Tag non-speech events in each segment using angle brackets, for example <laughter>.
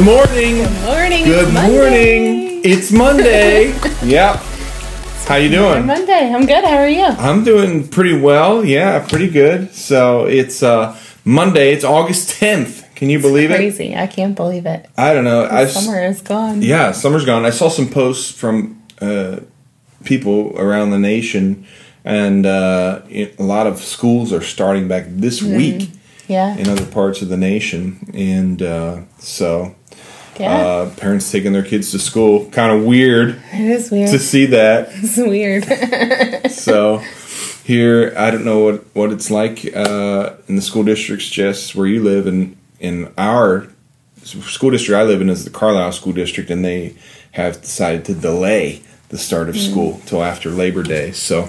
Good morning. Good morning. Good it's Monday. morning. It's Monday. <laughs> yep. How you doing? Monday. I'm good. How are you? I'm doing pretty well. Yeah, pretty good. So it's uh, Monday. It's August 10th. Can you believe it? Crazy. I can't believe it. I don't know. I Summer is gone. Yeah, summer's gone. I saw some posts from uh, people around the nation, and uh, a lot of schools are starting back this Mm-hmm. week Yeah. in other parts of the nation, and uh, so yeah. uh, parents taking their kids to school. Kind of weird it is weird. to see that. <laughs> it's weird. <laughs> so here, I don't know what what it's like uh, in the school districts, Jess, where you live, and in our school district I live in is the Carlisle School District, and they have decided to delay the start of school till after Labor Day. So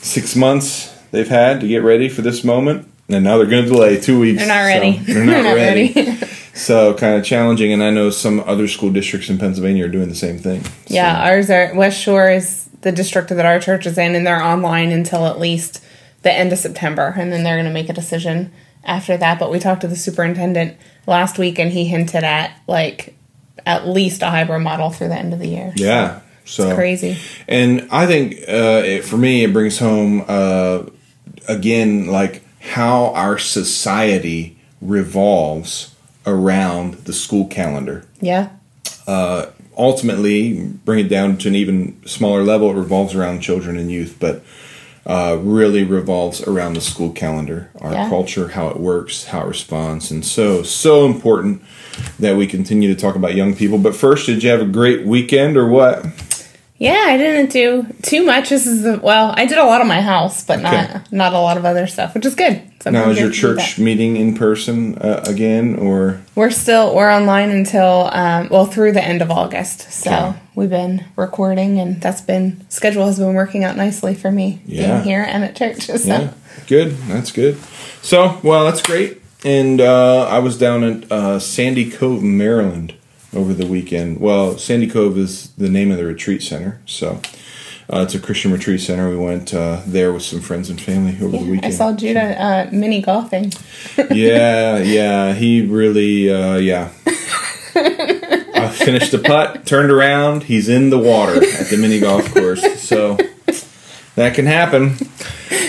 six months they've had to get ready for this moment, and now they're going to delay two weeks. They're not So ready. they're not, <laughs> ready. So kind of challenging, and I know some other school districts in Pennsylvania are doing the same thing. yeah. Ours are West Shore is the district that our church is in, and they're online until at least the end of September, and then they're going to make a decision after that. But we talked to the superintendent last week, and he hinted at like at least a hybrid model through the end of the year. yeah. So Crazy. And I think uh, it, for me, it brings home uh, again like how our society revolves around the school calendar. Yeah. Ultimately, bring it down to an even smaller level. It revolves around children and youth, but uh, really revolves around the school calendar, our Yeah. culture, how it works, how it responds, and so so important that we continue to talk about young people. But first, did you have a great weekend or what? Yeah, I didn't do too much. This is the well, I did a lot of my house, but Okay. not not a lot of other stuff, which is good. So Now, is your good to do church meeting in person uh, again, or We're still we're online until um, well through the end of August. So Okay. we've been recording, and that's been schedule has been working out nicely for me Yeah. being here and at church. <laughs> So yeah, good. That's good. So, well, that's great. And uh, I was down at uh, Sandy Cove, Maryland, over the weekend. Well, Sandy Cove is the name of the retreat center, so uh, it's a Christian retreat center. We went uh, there with some friends and family over the weekend. I saw Judah uh, mini golfing. <laughs> yeah, yeah. He really, uh, yeah. <laughs> I finished the putt, turned around. He's in the water at the mini golf course. So that can happen.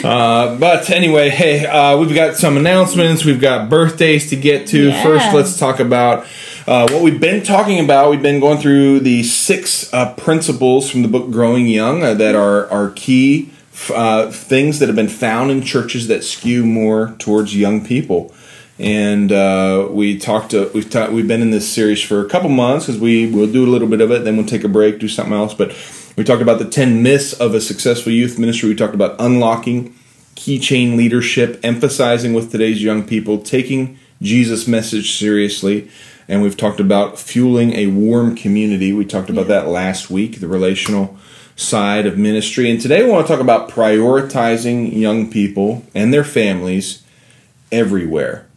Uh, but anyway, hey, uh, we've got some announcements. We've got birthdays to get to. Yeah. First, let's talk about uh, what we've been talking about. We've been going through the six uh, principles from the book Growing Young uh, that are, are key uh, things that have been found in churches that skew more towards young people. And uh, we talked. To, we've ta- we've been in this series for a couple months because we will do a little bit of it, then we'll take a break, do something else. But we talked about the ten myths of a successful youth ministry. We talked about unlocking keychain leadership, emphasizing with today's young people, taking Jesus' message seriously. And we've talked about fueling a warm community. We talked about that last week, the relational side of ministry. And today we want to talk about prioritizing young people and their families everywhere.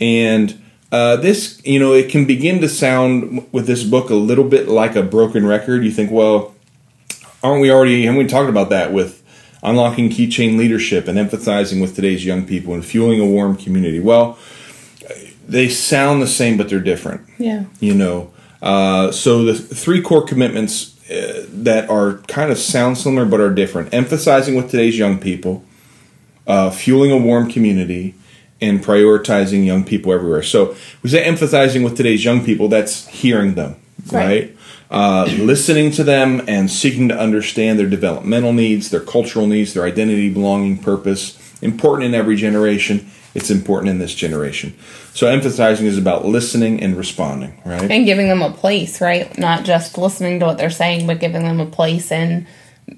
And uh, this, you know, it can begin to sound with this book a little bit like a broken record. You think, well, aren't we already, haven't we talked about that with unlocking keychain leadership and emphasizing with today's young people and fueling a warm community? Well, they sound the same, but they're different. Yeah. you know? Uh, so the three core commitments uh, that are kind of sound similar but are different. Emphasizing with today's young people uh, fueling a warm community and prioritizing young people everywhere. So we say emphasizing with today's young people that's hearing them right, Right. Uh, listening to them and seeking to understand their developmental needs their cultural needs their identity belonging purpose important in every generation it's important in this generation so emphasizing is about listening and responding right And giving them a place, right? Not just listening to what they're saying, but giving them a place in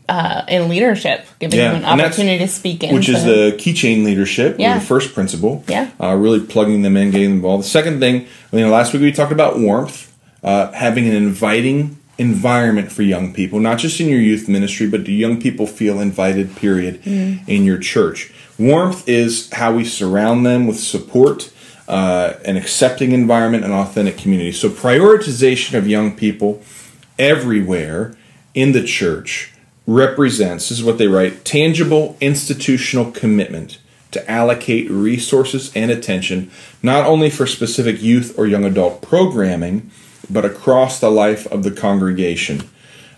uh, in leadership, giving Yeah, them an opportunity to speak in. which is the keychain leadership, Yeah. the first principle. Yeah. Uh, really plugging them in, getting them involved. The second thing, I mean, last week we talked about warmth, uh, having an inviting environment for young people, not just in your youth ministry, but do young people feel invited, period, in your church. Warmth is how we surround them with support, uh, an accepting environment, an authentic community. So, prioritization of young people everywhere in the church represents this is what they write tangible institutional commitment to allocate resources and attention not only for specific youth or young adult programming but across the life of the congregation.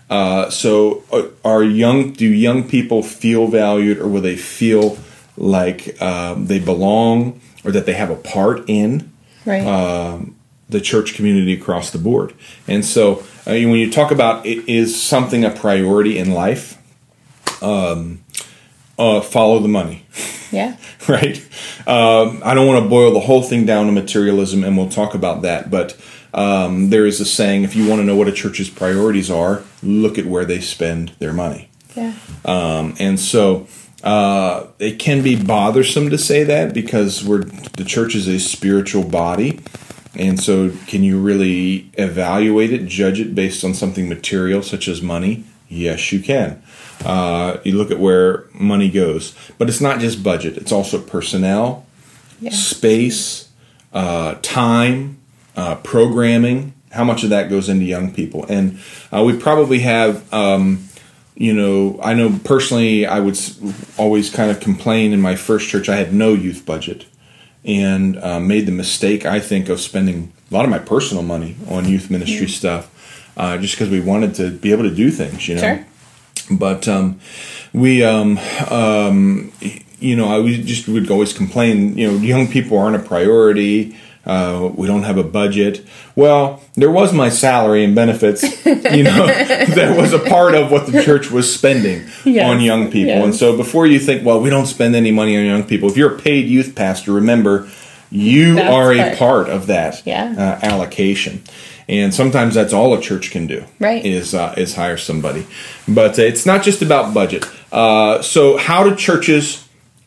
Uh, so, uh, are young? Do young people feel valued, or will they feel like um, they belong, or that they have a part in Right. um, the church community across the board? And so, I mean, when you talk about it, is something a priority in life? Um, uh, follow the money yeah. <laughs> right? Um, I don't want to boil the whole thing down to materialism, and we'll talk about that. But um, there is a saying: if you want to know what a church's priorities are, look at where they spend their money. Yeah. Um, and so uh, it can be bothersome to say that because we're the church is a spiritual body. And so, can you really evaluate it, judge it based on something material such as money? Yes, you can. Uh, you look at where money goes, but it's not just budget; it's also personnel, Yeah. space, uh, time, uh, programming. How much of that goes into young people? And uh, we probably have, um, you know, I know personally, I would always kind of complain in my first church. I had no youth budget, and uh, made the mistake, I think, of spending a lot of my personal money on youth ministry stuff, uh, just because we wanted to be able to do things, you know Sure. but um, we um, um, you know i would just would always complain you know young people aren't a priority uh, we don't have a budget well there was my salary and benefits you know <laughs> that was a part of what the church was spending Yes, on young people yes. and so before you think well we don't spend any money on young people if you're a paid youth pastor remember you That's are a part of that Yeah. uh, allocation and sometimes that's all a church can do Right. is uh, is hire somebody. But uh, it's not just about budget. Uh, so how do churches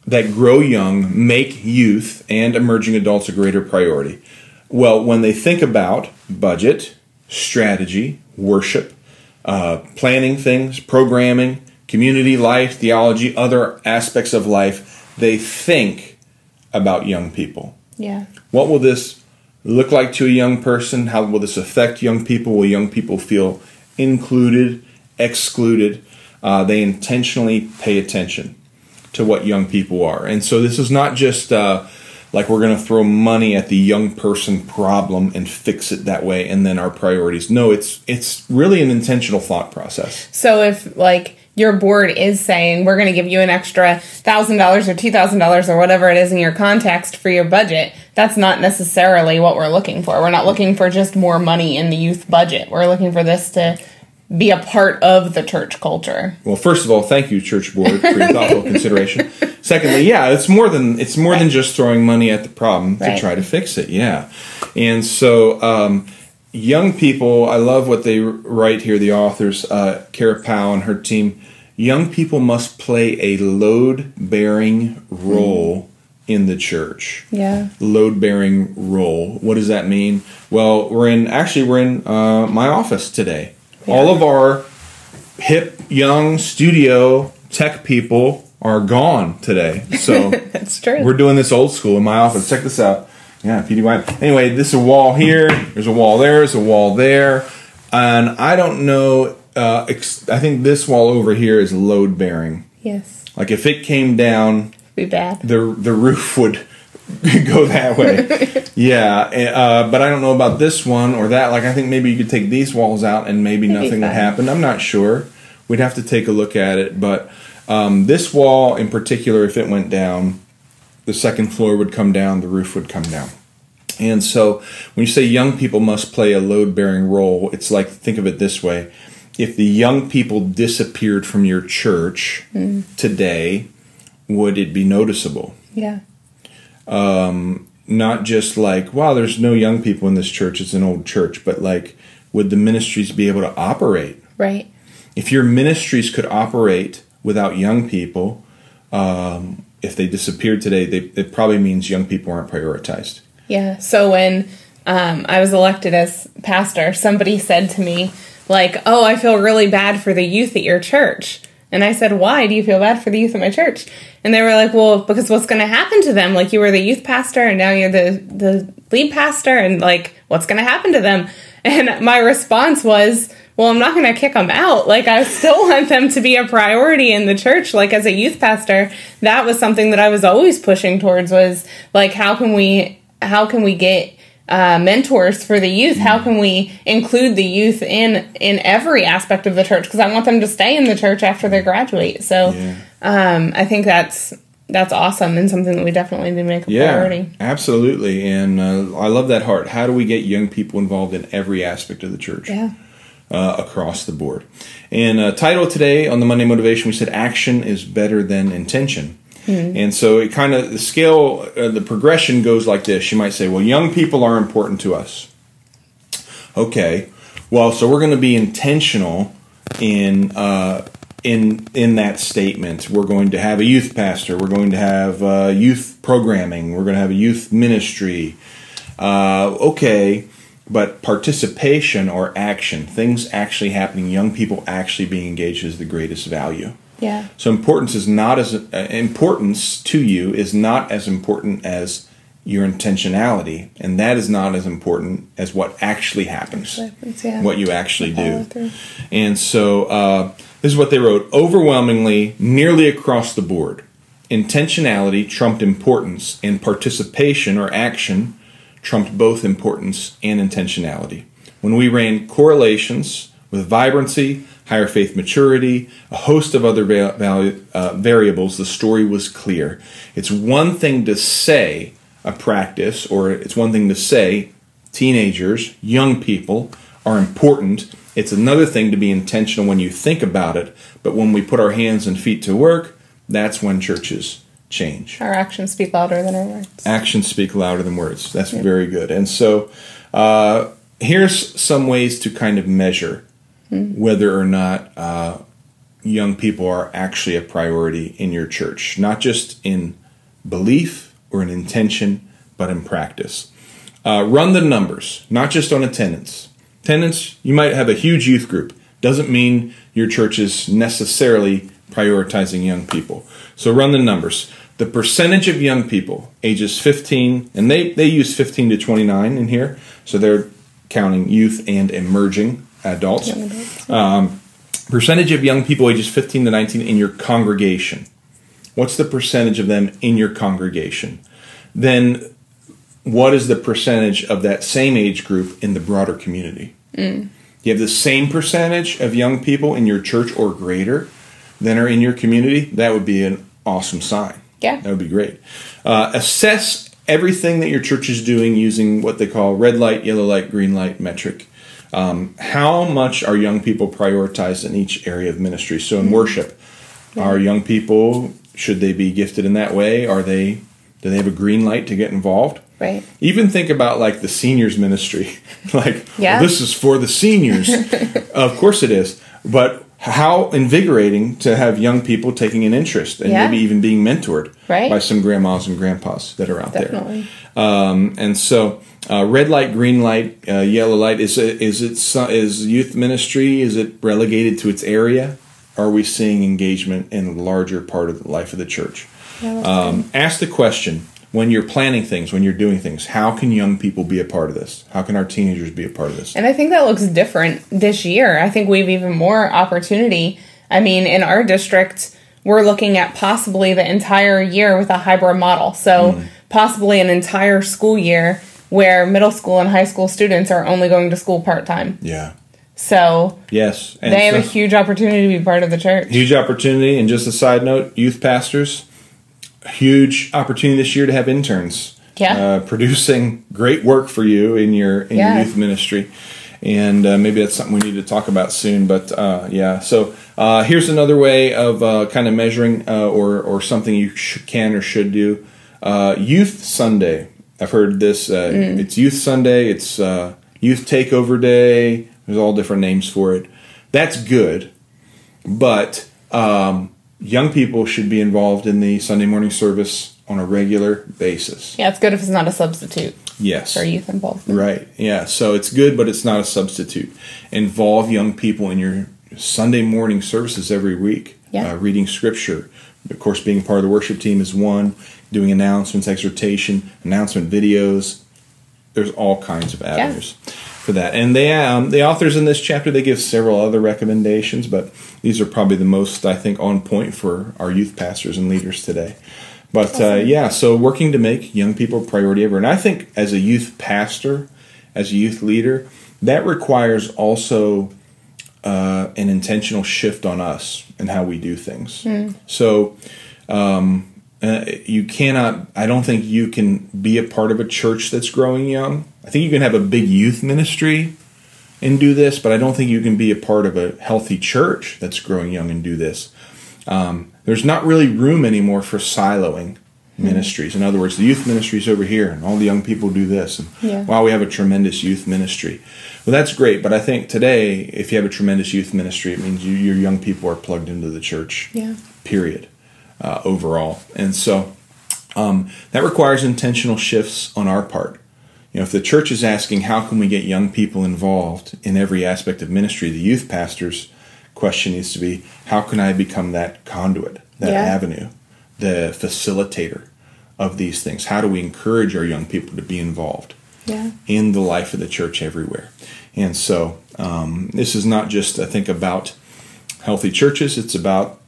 that grow young make youth and emerging adults a greater priority? Well, when they think about budget, strategy, worship, uh, planning things, programming, community life, theology, other aspects of life, they think about young people. Yeah. What will this look like to a young person? How will this affect young people? Will young people feel included, excluded? Uh, they intentionally pay attention to what young people are. And so this is not just uh, like we're going to throw money at the young person problem and fix it that way and then our priorities. No, it's it's really an intentional thought process. So if like your board is saying we're going to give you an extra thousand dollars or two thousand dollars or whatever it is in your context for your budget, that's not necessarily what we're looking for. We're not looking for just more money in the youth budget. We're looking for this to be a part of the church culture. Well, first of all, thank you, church board, for your <laughs> thoughtful consideration. Secondly, yeah, it's more than it's more than just throwing money at the problem to try to fix it. Yeah, and so um, young people, I love what they write here. The authors, uh, Kara Powell and her team, young people must play a load-bearing role in the church Yeah. load bearing role. What does that mean? Well, we're in actually we're in uh, my office today. All of our hip young studio tech people are gone today. So <laughs> That's true. we're doing this old school in my office. Check this out. Yeah, PDY. Anyway, this is a wall here. There's a wall there. There's a wall there. And I don't know. Uh, ex- I think this wall over here is load bearing. yes. Like if it came down, Be bad. the the roof would <laughs> go that way. <laughs> yeah, uh, but I don't know about this one or that. Like I think maybe you could take these walls out and maybe Maybe nothing would happen. I'm not sure. We'd have to take a look at it. But um, this wall in particular, if it went down, the second floor would come down, the roof would come down. And so when you say young people must play a load bearing role, it's like think of it this way. If the young people disappeared from your church today, would it be noticeable? Yeah. Not just like, wow, there's no young people in this church, it's an old church, but like, would the ministries be able to operate? Right. If your ministries could operate without young people, um, if they disappeared today, they, it probably means young people aren't prioritized. Yeah. So when um, I was elected as pastor, somebody said to me, like, oh, I feel really bad for the youth at your church. And I said, why do you feel bad for the youth at my church? And they were like, well, because what's going to happen to them? Like, you were the youth pastor and now you're the, the lead pastor, and like, what's going to happen to them? <laughs> And my response was, well, I'm not going to kick them out. Like, I still <laughs> want them to be a priority in the church. Like, as a youth pastor, that was something that I was always pushing towards was like, how can we, how can we get uh, mentors for the youth. How can we include the youth in in every aspect of the church? Because I want them to stay in the church after they graduate. So Yeah. um, I think that's that's awesome and something that we definitely need to make a Yeah, priority. absolutely. And uh, I love that heart. How do we get young people involved in every aspect of the church? Yeah. uh, across the board. And uh, title today on the Monday Motivation, we said action is better than intention. And so it kind of the scale, uh, the progression goes like this. You might say, well, young people are important to us. Okay, well, so we're going to be intentional in uh, in in that statement. We're going to have a youth pastor. We're going to have uh, youth programming. We're going to have a youth ministry. Uh, okay, but participation or action, things actually happening, young people actually being engaged is the greatest value. Yeah. So importance is not as uh, importance to you is not as important as your intentionality, and that is not as important as what actually happens, happens, yeah. what you actually do. And so uh, this is what they wrote: overwhelmingly, nearly across the board, intentionality trumped importance, and participation or action trumped both importance and intentionality. When we ran correlations with vibrancy, higher faith maturity, a host of other va- value, uh, variables, the story was clear. It's one thing to say a practice, or it's one thing to say teenagers, young people are important. It's another thing to be intentional when you think about it, but when we put our hands and feet to work, that's when churches change Our actions speak louder than our words. actions speak louder than words. That's very good. And so, uh, here's some ways to kind of measure whether or not uh, young people are actually a priority in your church, not just in belief or in intention, but in practice. Uh, run the numbers, not just on attendance. Attendance, you might have a huge youth group. Doesn't mean your church is necessarily prioritizing young people. So run the numbers. The percentage of young people ages 15, and they, they use 15 to 29 in here, so they're counting youth and emerging adults. Young adults. Um, percentage of young people ages 15 to 19 in your congregation. What's the percentage of them in your congregation? Then what is the percentage of that same age group in the broader community? Mm. You have the same percentage of young people in your church or greater than are in your community. That would be an awesome sign. Yeah. That would be great. Uh, assess everything that your church is doing using what they call red light, yellow light, green light metric. Um, how much are young people prioritized in each area of ministry? So in worship, are young people should they be gifted in that way? Are they do they have a green light to get involved? Right. Even think about like the seniors ministry. <laughs> like, Yeah. well, this is for the seniors. <laughs> of course it is. But how invigorating to have young people taking an interest and Yeah. maybe even being mentored Right. by some grandmas and grandpas that are out Definitely. there. Um, and so, uh, red light, green light, uh, yellow light is it, is it youth ministry? Is it relegated to its area? Are we seeing engagement in a larger part of the life of the church? Um, ask the question when you're planning things, when you're doing things, how can young people be a part of this? How can our teenagers be a part of this? And I think that looks different this year. I think we've even more opportunity. I mean, in our district, we're looking at possibly the entire year with a hybrid model. So, hmm. possibly an entire school year where middle school and high school students are only going to school part time. Yeah. So, Yes. And they have a huge opportunity to be part of the church. huge opportunity. And just a side note, youth pastors, huge opportunity this year to have interns. Yeah. Uh, producing great work for you in your in Yeah. your youth ministry. And uh, maybe that's something we need to talk about soon. But uh, yeah, so uh, here's another way of uh, kind of measuring uh, or, or something you sh- can or should do. Uh, youth Sunday. I've heard this. Uh, It's Youth Sunday. It's uh, Youth Takeover Day. There's all different names for it. That's good but um, young people should be involved in the Sunday morning service on a regular basis. Yeah, it's good if it's not a substitute Yes. for youth involvement. Right. Yeah. So it's good, but it's not a substitute. Involve young people in your Sunday morning services every week. Yeah. Uh, reading scripture. Of course, being part of the worship team is one. Doing announcements, exhortation, announcement videos. There's all kinds of avenues for that. And they, um, the authors in this chapter, they give several other recommendations, but these are probably the most, I think, on point for our youth pastors and leaders today. But uh, yeah, so working to make young people a priority ever. And I think as a youth pastor, as a youth leader, that requires also uh, an intentional shift on us and how we do things. So um, uh, you cannot, I don't think you can be a part of a church that's growing young. I think you can have a big youth ministry and do this, but I don't think you can be a part of a healthy church that's growing young and do this. Um, there's not really room anymore for siloing ministries. In other words, the youth ministry is over here, and all the young people do this. And Yeah. wow, we have a tremendous youth ministry. Well, that's great, but I think today, if you have a tremendous youth ministry, it means you, your young people are plugged into the church. Yeah. Period. Uh, overall, and so um, that requires intentional shifts on our part. You know, if the church is asking, how can we get young people involved in every aspect of ministry, the youth pastor's question needs to be, how can I become that conduit, that Yeah. avenue, the facilitator of these things? How do we encourage our young people to be involved? Yeah. in the life of the church everywhere. And so um, this is not just, I think, about healthy churches. It's about,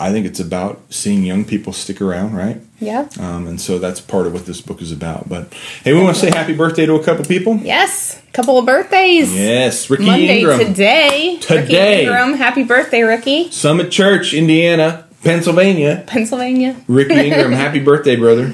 I think it's about seeing young people stick around, right? Yeah. Um, and so that's part of what this book is about. But hey, we want to say happy birthday to a couple people. Yes. a Couple of birthdays. Yes, Ricky Monday Ingram, today. Today. Ricky Ingram. Happy birthday, Ricky. Summit Church, Indiana, Pennsylvania. Pennsylvania. Ricky <laughs> Ingram, happy birthday, brother.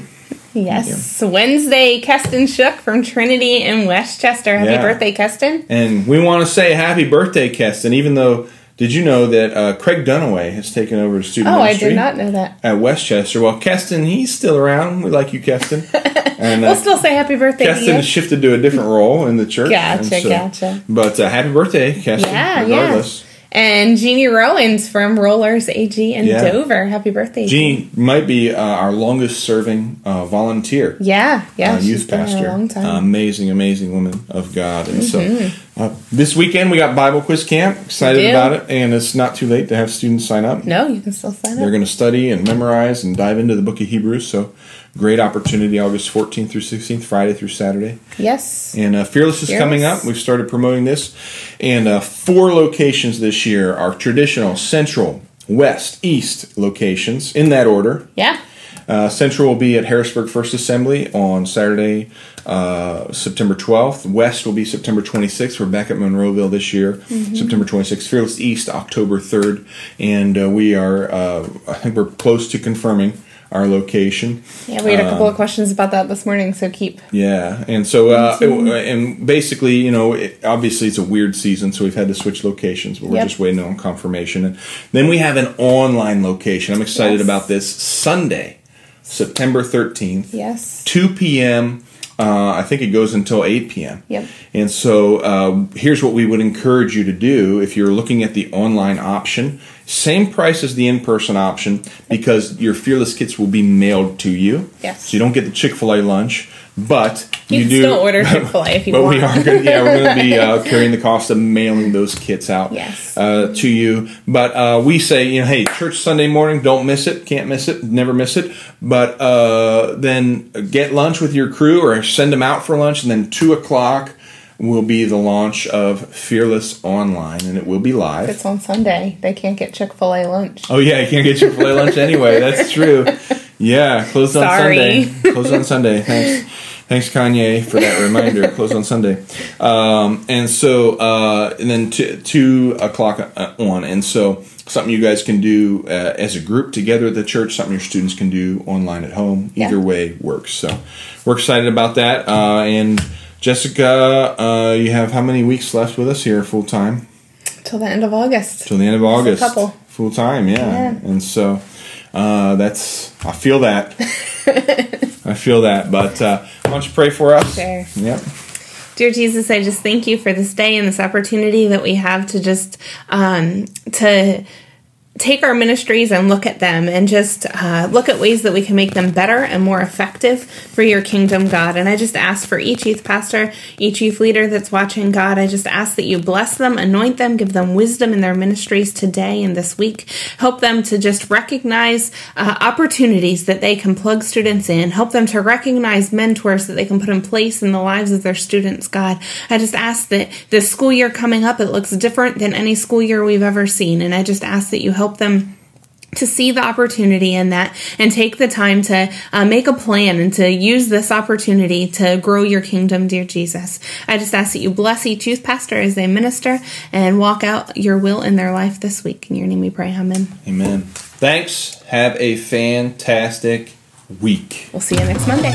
Yes. Wednesday, Keston Shook from Trinity in West Chester. Happy Yeah. birthday, Keston. And we want to say happy birthday, Keston, even though, did you know that uh, Craig Dunaway has taken over the student Oh, I ministry? did not know that. at West Chester. Well, Keston, he's still around. We like you, Keston. <laughs> And uh, We'll still say happy birthday to Keston has shifted to a different role in the church. Gotcha, and gotcha. But uh, happy birthday, Keston. Yeah, regardless. yeah. And Jeannie Rowans from Rollers AG in Yeah. Dover. Happy birthday. Jeannie might be uh, our longest serving uh, volunteer. Yeah, yeah. uh, she's youth been pastor. a long time. Amazing, amazing woman of God. And Mm-hmm. so uh, this weekend we got Bible quiz camp. Excited about it. And it's not too late to have students sign up. no, you can still sign up. They're going to study and memorize and dive into the book of Hebrews. So great opportunity August 14th through 16th, Friday through Saturday. Yes. And uh, Fearless is Fearless. coming up. We've started promoting this. And uh, four locations this year are traditional central, west, east locations in that order. Yeah. Uh, Central will be at Harrisburg First Assembly on Saturday, uh, September 12th. West will be September 26th. We're back at Monroeville this year, Mm-hmm. September 26th. Fearless East, October 3rd. And uh, we are, uh, I think we're close to confirming our location. Yeah, we had a Um, couple of questions about that this morning, so keep. Yeah, and so uh, and basically, you know, it, obviously it's a weird season, so we've had to switch locations, but we're Yep. just waiting on confirmation. And then we have an online location. I'm excited Yes. about this Sunday, September 13th, Yes. 2 p.m. Uh, I think it goes until 8 p.m. Yep. And so uh, here's what we would encourage you to do if you're looking at the online option. Same price as the in-person option because your fearless kits will be mailed to you. Yes. So you don't get the Chick-fil-A lunch, but You, you, can do. still order <laughs> Chick fil A if you but want. we are going. Yeah, we're going to be <laughs> uh, carrying the cost of mailing those kits out Yes. uh, to you. But uh, we say, you know, hey, church Sunday morning, don't miss it. Can't miss it. Never miss it. But uh, then get lunch with your crew or send them out for lunch, and then two o'clock will be the launch of Fearless Online, and it will be live. It's on Sunday. They can't get Chick fil A lunch. Oh yeah, you can't get Chick Fil A lunch anyway. That's <laughs> true. Yeah, closed on Sorry. Sunday. <laughs> Closed on Sunday. Thanks, thanks Kanye for that reminder. <laughs> closed on Sunday. Um, and so, uh, and then two, two o'clock on, and so something you guys can do uh, as a group together at the church. Something your students can do online at home. Yeah. Either way works. So we're excited about that. Uh, and Jessica, uh, you have how many weeks left with us here full time? Till the end of August. till the end of August. couple. Full time, yeah. Yeah. And so uh, that's I feel that. <laughs> I feel that. But uh, why don't you pray for us? Sure. Yep. Dear Jesus, I just thank you for this day and this opportunity that we have to just um, to take our ministries and look at them and just uh, look at ways that we can make them better and more effective for your kingdom, God. And I just ask for each youth pastor, each youth leader that's watching, God, I just ask that you bless them, anoint them, give them wisdom in their ministries today and this week. Help them to just recognize uh, opportunities that they can plug students in. Help them to recognize mentors that they can put in place in the lives of their students, God. I just ask that this school year coming up, it looks different than any school year we've ever seen. And I just ask that you help them to see the opportunity in that and take the time to uh, make a plan and to use this opportunity to grow your kingdom, dear Jesus. I just ask that you bless each youth pastor as they minister and walk out your will in their life this week. In your name we pray. Amen. Amen. Thanks. Have a fantastic week. We'll see you next Monday.